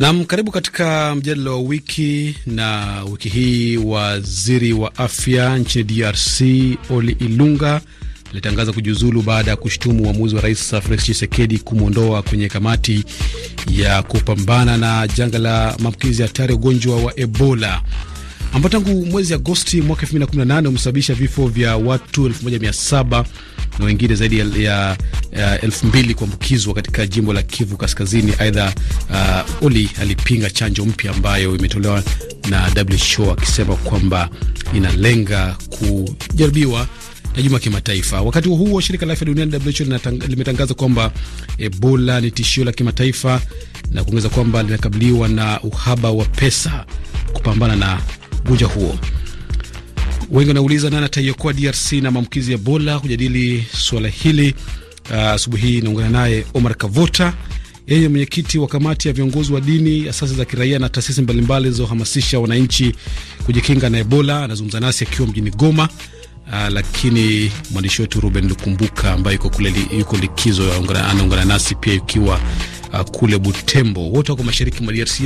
Nam, karibu katika mjadala wa wiki. Na wiki hii waziri wa afya nchini DRC Oli Ilunga alitangaza kujiuzulu baada ya kushutumu uamuzi wa rais Felix Tshisekedi kumwondoa kwenye kamati ya kupambana na janga la maambukizi hatari ya ugonjwa wa Ebola ambao tangu mwezi Agosti mwaka 2018 umesababisha vifo vya watu 1700 na wengine zaidi ya, ya, ya elfu mbili kuambukizwa katika jimbo la Kivu Kaskazini. Aidha, uh, Oli alipinga chanjo mpya ambayo imetolewa na WHO akisema kwamba inalenga kujaribiwa na juma kimataifa. Wakati huo huo, shirika la afya duniani WHO limetangaza kwamba Ebola ni tishio la kimataifa na kuongeza kwamba linakabiliwa na uhaba wa pesa kupambana na ugonjwa huo. Wengi wanauliza nani ataiokoa DRC na maambukizi ya Ebola. Kujadili suala hili asubuhi uh, hii inaungana naye Omar Kavota, yeye mwenyekiti wa kamati ya viongozi wa dini, asasi za kiraia na taasisi mbalimbali zilizohamasisha wananchi kujikinga na Ebola. Anazungumza nasi akiwa mjini Goma. Uh, lakini mwandishi wetu Ruben Lukumbuka ambaye yuko kule yuko likizo anaungana nasi pia ikiwa uh, kule Butembo. Wote wako mashariki mwa DRC.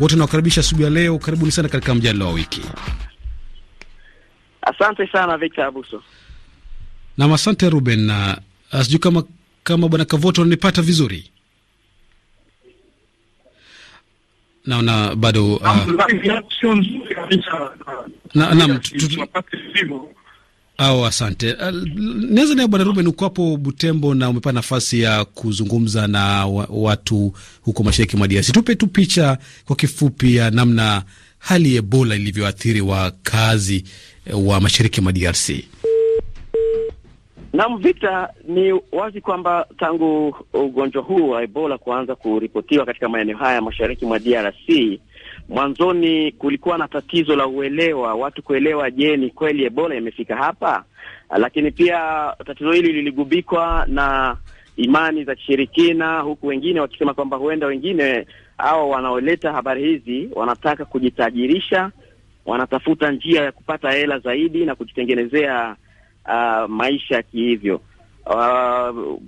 Wote nawakaribisha asubuhi ya leo. Karibuni sana katika mjadala wa wiki. Asante sana Victor Abuso. Nam, asante Ruben, na sijui kama kama bwana Kavoto ananipata vizuri. Naona bado naam au asante. Nianza naye bwana Ruben, uko hapo Butembo na umepata nafasi ya kuzungumza na watu huko mashariki mwa DRC. Tupe tu picha kwa kifupi ya namna hali ya Ebola ilivyoathiri wakazi wa mashariki mwa DRC. Naam, Victor, ni wazi kwamba tangu ugonjwa huu wa Ebola kuanza kuripotiwa katika maeneo haya mashariki mwa DRC, mwanzoni kulikuwa na tatizo la uelewa, watu kuelewa, je, ni kweli Ebola imefika hapa? Lakini pia tatizo hili liligubikwa na imani za kishirikina, huku wengine wakisema kwamba huenda wengine hao wanaoleta habari hizi wanataka kujitajirisha, wanatafuta njia ya kupata hela zaidi na kujitengenezea uh, maisha kihivyo. Uh,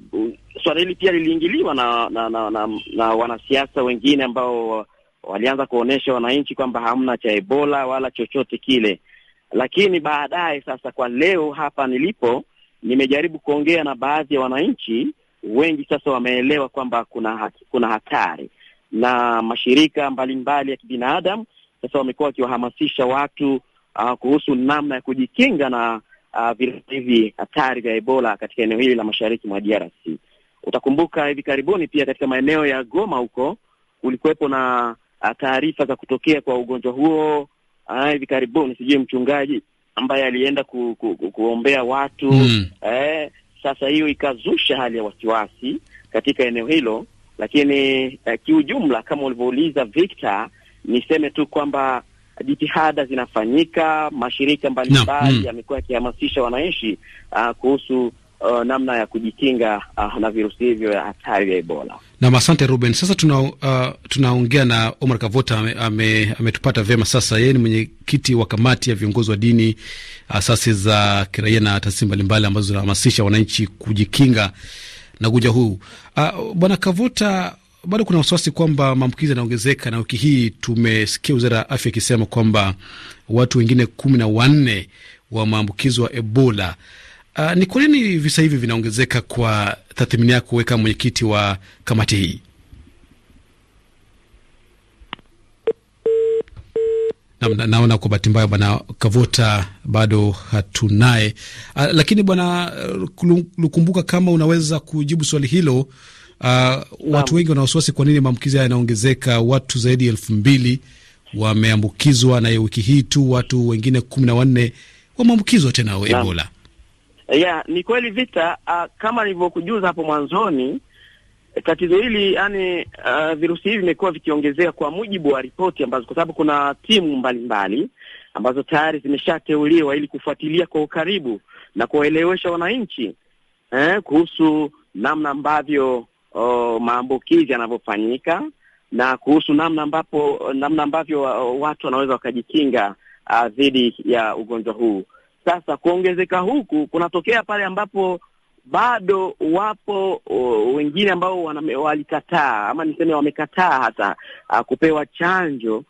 swala hili pia liliingiliwa na na, na, na, na wanasiasa wengine ambao walianza kuonyesha wananchi kwamba hamna cha Ebola wala chochote kile, lakini baadaye sasa, kwa leo hapa nilipo, nimejaribu kuongea na baadhi ya wananchi. Wengi, sasa wameelewa kwamba kuna kuna hatari. Na mashirika mbalimbali mbali ya kibinadamu sasa wamekuwa wakiwahamasisha watu uh, kuhusu namna ya kujikinga na uh, virusi hivi hatari vya Ebola katika eneo hili la mashariki mwa DRC. Utakumbuka hivi karibuni pia katika maeneo ya Goma huko kulikuwepo na uh, taarifa za kutokea kwa ugonjwa huo uh, hivi karibuni, sijui mchungaji ambaye alienda ku, ku, ku, kuombea watu mm. Eh, sasa hiyo ikazusha hali ya wasiwasi katika eneo hilo, lakini eh, kiujumla kama ulivyouliza Victor, niseme tu kwamba jitihada zinafanyika, mashirika mbalimbali no. mm. yamekuwa yakihamasisha wananchi uh, kuhusu uh, namna ya kujikinga uh, na virusi hivyo ya hatari ya Ebola. Nam, asante Ruben. Sasa tuna uh, tunaongea na Omar Kavota ametupata ame, vyema sasa. Yeye ni mwenyekiti wa kamati ya viongozi wa dini, asasi za kiraia na taasisi mbalimbali ambazo zinahamasisha wananchi kujikinga na ugonjwa huu. Uh, bwana Kavota, bado kuna wasiwasi kwamba maambukizi yanaongezeka, na wiki hii tumesikia wizara ya afya ikisema kwamba watu wengine kumi na wanne wa maambukizi wa Ebola. Uh, ni kwa nini visa hivi vinaongezeka? Kwa tathmini yako, kuweka mwenyekiti wa kamati hii. Na, naona kwa bahati mbaya bwana Kavota bado hatunaye. Uh, lakini bwana Lukumbuka, kama unaweza kujibu swali hilo. Uh, watu wengi wana wasiwasi kwa nini maambukizi haya yanaongezeka. Watu zaidi ya elfu mbili wameambukizwa na wiki hii tu watu wengine kumi na wanne wameambukizwa tena Ebola. Yeah, ni kweli vita. Uh, kama nilivyokujuza hapo mwanzoni, tatizo hili yani, uh, virusi hivi vimekuwa vikiongezeka kwa mujibu wa ripoti ambazo, kwa sababu kuna timu mbalimbali mbali, ambazo tayari zimeshateuliwa ili kufuatilia kwa ukaribu na kuwaelewesha wananchi eh, kuhusu namna ambavyo uh, maambukizi yanavyofanyika na kuhusu namna ambapo namna ambavyo uh, watu wanaweza wakajikinga dhidi uh, ya ugonjwa huu. Sasa kuongezeka huku kunatokea pale ambapo bado wapo o, wengine ambao walikataa ama niseme wamekataa hata a, kupewa chanjo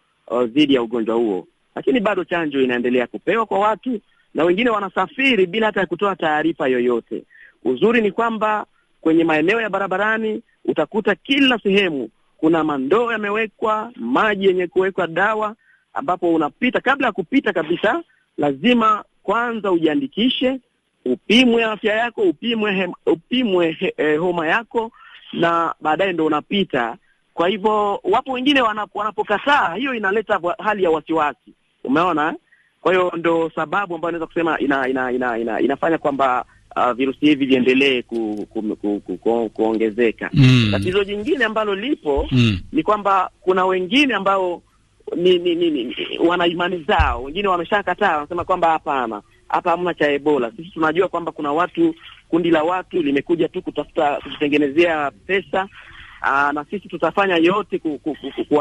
dhidi ya ugonjwa huo, lakini bado chanjo inaendelea kupewa kwa watu na wengine wanasafiri bila hata ya kutoa taarifa yoyote. Uzuri ni kwamba kwenye maeneo ya barabarani utakuta kila sehemu kuna mandoo yamewekwa, maji yenye kuwekwa dawa, ambapo unapita. Kabla ya kupita kabisa, lazima kwanza ujiandikishe, upimwe afya yako, upimwe he, upimwe he, he, homa yako, na baadaye ndo unapita. Kwa hivyo wapo wengine wanap, wanapokataa, hiyo inaleta hali ya wasiwasi, umeona. Kwa hiyo ndo sababu ambayo naweza kusema ina, ina, ina, ina, inafanya kwamba Uh, virusi hivi viendelee ku, ku, ku, ku, ku, kuongezeka. Mm. Tatizo jingine ambalo lipo Mm. ni kwamba kuna wengine ambao ni, ni, ni, ni wana imani zao, wengine wameshakataa, wanasema kwamba hapana, hapa hamna cha Ebola. Sisi tunajua kwamba kuna watu, kundi la watu limekuja tu kutafuta kututengenezea pesa aa, na sisi tutafanya yote ku, ku, ku,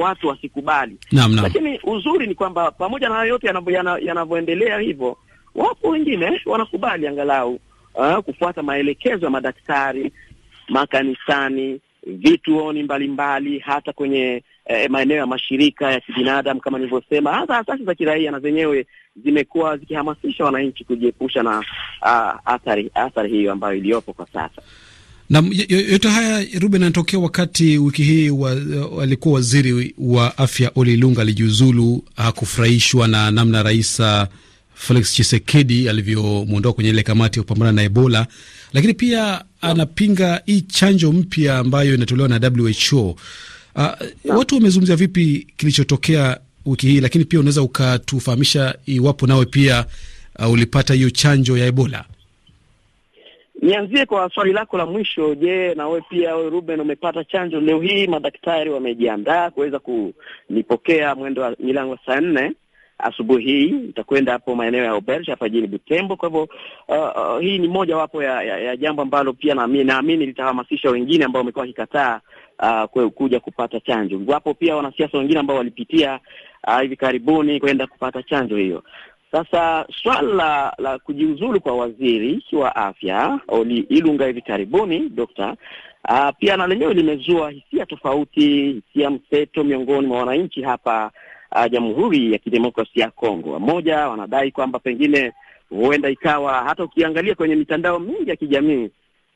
watu wasikubali. Naam, naam. Lakini uzuri ni kwamba pamoja na hayo yote yanavyo- yanavyoendelea hivyo wapo wengine wanakubali angalau uh, kufuata maelekezo ya madaktari makanisani, vituoni mbalimbali, hata kwenye eh, maeneo ya mashirika ya kibinadamu kama nilivyosema, hata asasi za kiraia na zenyewe zimekuwa zikihamasisha wananchi kujiepusha na uh, athari athari hiyo ambayo iliyopo kwa sasa. Na yote haya Ruben, anatokea wakati wiki hii wa, alikuwa waziri wa afya Oli Lunga alijiuzulu, hakufurahishwa na namna rais uh, Felix Chisekedi alivyomwondoa kwenye ile kamati ya kupambana na Ebola, lakini pia anapinga hii chanjo mpya ambayo inatolewa na WHO. Uh, watu wamezungumzia vipi kilichotokea wiki hii, lakini pia unaweza ukatufahamisha iwapo nawe pia uh, ulipata hiyo chanjo ya Ebola? Nianzie kwa swali lako la mwisho. Je, na wewe pia wewe Ruben umepata chanjo? Leo hii madaktari wamejiandaa kuweza kunipokea mwendo wa milango saa nne asubuhi hii. Nitakwenda hapo maeneo ya Oberge hapa jijini Butembo. Kwa hivyo uh, uh, hii ni moja wapo ya, ya, ya jambo ambalo pia naamini naamini litahamasisha wengine ambao wamekuwa wakikataa uh, kuja kupata chanjo. Wapo pia wanasiasa wengine ambao walipitia uh, hivi karibuni kwenda kupata chanjo hiyo. Sasa swala la, la kujiuzulu kwa waziri wa afya Oli Ilunga hivi karibuni dokta, uh, pia na lenyewe limezua hisia tofauti, hisia mseto miongoni mwa wananchi hapa uh, Jamhuri ya Kidemokrasia ya Kongo. Wamoja wanadai kwamba pengine huenda ikawa, hata ukiangalia kwenye mitandao mingi ya kijamii,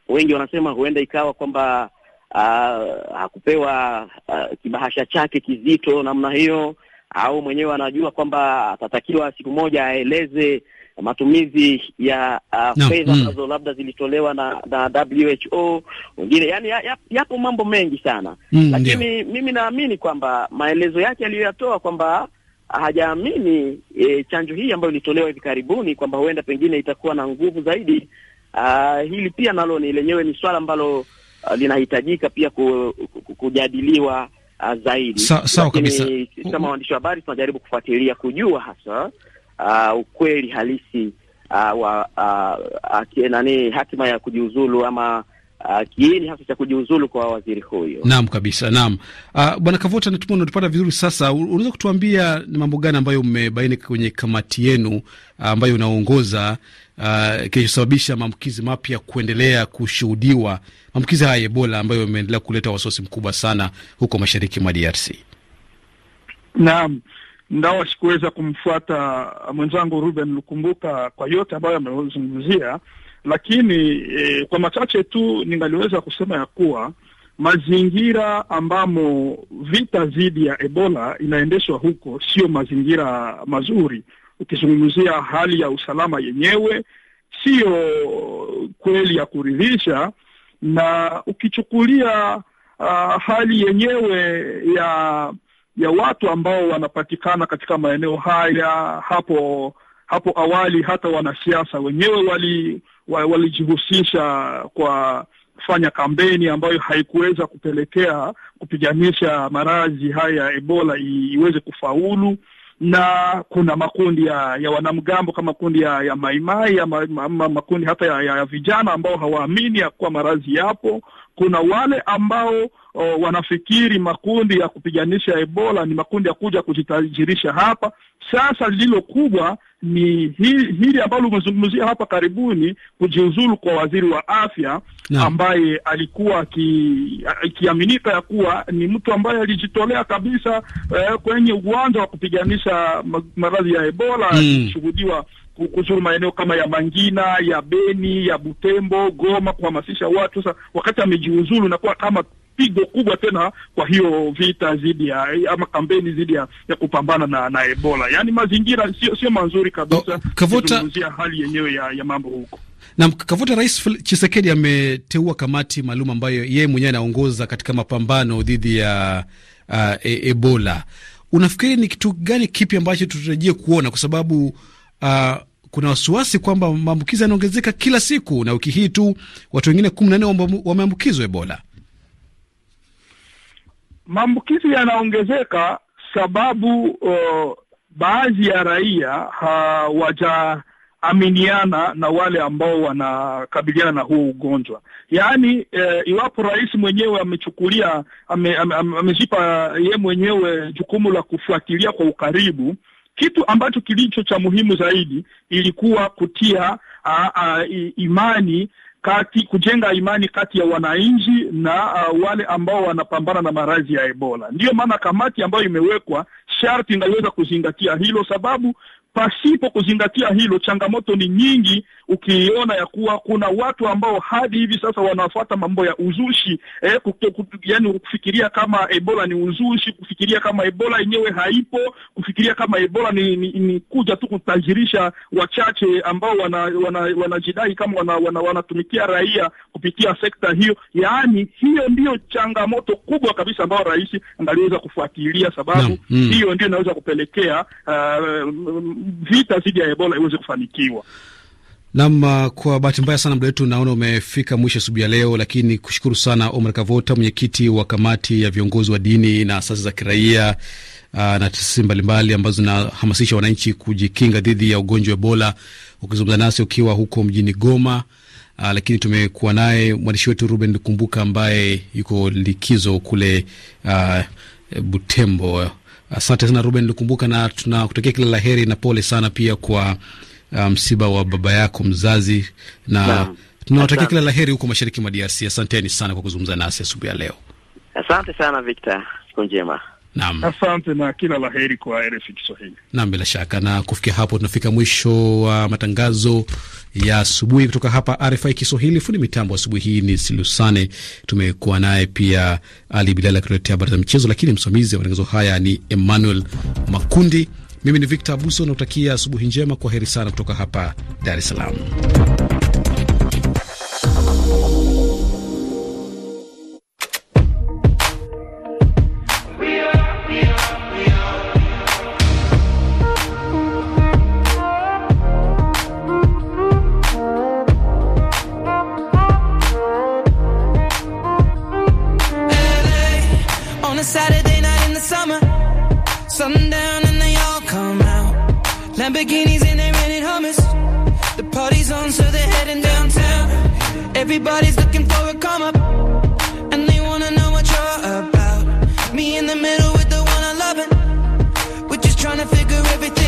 wengi wanasema huenda ikawa kwamba uh, hakupewa uh, kibahasha chake kizito namna hiyo au mwenyewe anajua kwamba atatakiwa siku moja aeleze matumizi ya uh, no, fedha mm. ambazo labda zilitolewa na, na WHO wengine, yani ya, ya, yapo mambo mengi sana Mm, lakini mimi naamini kwamba maelezo yake aliyoyatoa kwamba hajaamini e, chanjo hii ambayo ilitolewa hivi karibuni kwamba huenda pengine itakuwa na nguvu zaidi. Uh, hili pia nalo ni lenyewe ni swala ambalo uh, linahitajika pia ku, ku, kujadiliwa uh, zaidi. Sa- sawa kabisa. kama waandishi wa habari tunajaribu kufuatilia kujua hasa uh, ukweli halisi uh, wa uh, uh, nani hatima ya kujiuzulu ama uh, kiini hasa cha kujiuzulu kwa waziri huyo. Naam kabisa, naam. Uh, Bwana Kavota, natumai unatupata vizuri sasa. Unaweza kutuambia ni mambo gani ambayo mmebaini kwenye kamati yenu ambayo unaongoza uh, kilichosababisha maambukizi mapya kuendelea kushuhudiwa, maambukizi haya ya Ebola ambayo yameendelea kuleta wasiwasi mkubwa sana huko mashariki mwa DRC? Naam, ndawa sikuweza kumfuata mwenzangu Ruben Lukumbuka kwa yote ambayo amezungumzia, lakini e, kwa machache tu ningaliweza kusema ya kuwa mazingira ambamo vita dhidi ya Ebola inaendeshwa huko sio mazingira mazuri. Ukizungumzia hali ya usalama yenyewe sio kweli ya kuridhisha, na ukichukulia uh, hali yenyewe ya ya watu ambao wanapatikana katika maeneo haya hapo hapo awali, hata wanasiasa wenyewe wali walijihusisha kwa kufanya kampeni ambayo haikuweza kupelekea kupiganisha maradhi haya ya Ebola iweze kufaulu, na kuna makundi ya, ya wanamgambo kama kundi ya, ya maimai ama, ma, makundi hata ya, ya, ya vijana ambao hawaamini ya kuwa maradhi yapo. Kuna wale ambao o, wanafikiri makundi ya kupiganisha Ebola ni makundi ya kuja kujitajirisha hapa. Sasa lililo kubwa ni hili, hili ambalo umezungumzia hapa karibuni, kujiuzulu kwa waziri wa afya Naam. ambaye alikuwa ikiaminika ya kuwa ni mtu ambaye alijitolea kabisa eh, kwenye uwanja wa kupiganisha maradhi ya Ebola Mm. akishuhudiwa mm kuzuru maeneo kama ya Mangina, ya Beni, ya Butembo, Goma, kuhamasisha watu. Sasa wakati amejiuzulu, inakuwa kama pigo kubwa tena kwa hiyo vita dhidi ya ama kampeni dhidi ya, ya kupambana na, na Ebola. Yaani mazingira sio sio mazuri kabisa. Oh, kuzungumzia hali yenyewe ya, ya mambo huko. Na Kavuta, Rais Chisekedi ameteua kamati maalum ambayo yeye mwenyewe anaongoza katika mapambano dhidi ya uh, e Ebola. Unafikiri ni kitu gani kipi ambacho tutarajie kuona, kwa sababu uh, kuna wasiwasi kwamba maambukizi yanaongezeka kila siku, na wiki hii tu watu wengine kumi na nne wameambukizwa Ebola. Maambukizi yanaongezeka sababu uh, baadhi ya raia hawajaaminiana na wale ambao wanakabiliana na huu ugonjwa. Yaani eh, iwapo rais mwenyewe amechukulia amezipa ame, ame, ye mwenyewe jukumu la kufuatilia kwa ukaribu kitu ambacho kilicho cha muhimu zaidi ilikuwa kutia a, a, imani kati kujenga imani kati ya wananchi na uh, wale ambao wanapambana na maradhi ya Ebola. Ndiyo maana kamati ambayo imewekwa sharti ingaliweza kuzingatia hilo, sababu pasipo kuzingatia hilo, changamoto ni nyingi. Ukiona ya kuwa kuna watu ambao hadi hivi sasa wanafuata mambo ya uzushi eh, kuto, kuto, yani kufikiria kama Ebola ni uzushi, kufikiria kama Ebola yenyewe haipo, kufikiria kama Ebola ni, ni, ni kuja tu kutajirisha wachache ambao wanajidai wana, wana wanajidai kama wanatumikia wana, raia kupitia sekta hiyo. Yaani hiyo ndiyo changamoto kubwa kabisa ambayo rais angaliweza kufuatilia, sababu no. mm. hiyo ndio inaweza kupelekea uh, vita dhidi ya Ebola iweze kufanikiwa. Nam, uh, kwa bahati mbaya sana muda wetu naona umefika mwisho asubuhi ya leo, lakini kushukuru sana Omar Kavota, mwenyekiti wa kamati ya viongozi wa dini na asasi za kiraia uh, na taasisi mbalimbali ambazo zinahamasisha wananchi kujikinga dhidi ya ugonjwa wa Ebola, ukizungumza nasi ukiwa huko mjini Goma. Aa, lakini tumekuwa naye mwandishi wetu Ruben Kumbuka ambaye yuko likizo kule aa, Butembo. Asante sana Ruben Lukumbuka, na tunakutakia kila la heri na pole sana pia kwa msiba msiba wa baba yako mzazi, na tunawatakia kila la heri huko mashariki mwa DRC. Asanteni sana kwa kuzungumza nasi asubuhi ya leo. Asante sana Victor, siku njema. Naam. Asante na kila la heri kwa RFI Kiswahili. Naam, bila shaka. Na kufikia hapo tunafika mwisho wa matangazo ya asubuhi kutoka hapa RFI Kiswahili. Fundi mitambo asubuhi hii ni Silusane. Tumekuwa naye pia Ali Bilal akituletea habari za michezo, lakini msimamizi wa matangazo haya ni Emmanuel Makundi. Mimi ni Victor Abuso, nakutakia asubuhi njema. Kwa heri sana kutoka hapa Dar es Salaam. Lamborghinis and they're rented hummus. The party's on, so they're heading downtown. Everybody's looking for a come up, and they wanna know what you're about. Me in the middle with the one I love it. We're just trying to figure everything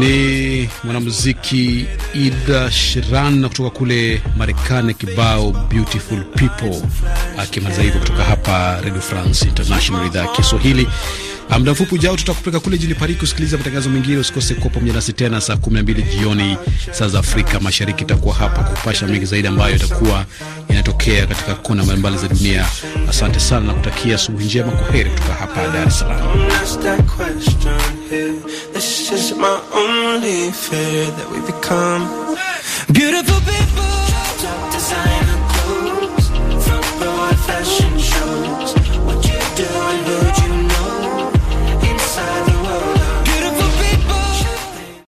Ni mwanamuziki Ida Sheeran kutoka kule Marekani, kibao beautiful people, akimaliza hivyo kutoka hapa Radio France International, idhaa ya Kiswahili. Muda mfupi ujao tutakupeleka kule jini Paris kusikiliza matangazo mengine. Usikose kuwa pamoja nasi tena saa 12 jioni saa za Afrika Mashariki. Itakuwa hapa kupasha mengi zaidi ambayo itakuwa inatokea katika kona mbalimbali za dunia. Asante sana na kutakia asubuhi njema. Kwa heri kutoka hapa Dar es Salaam.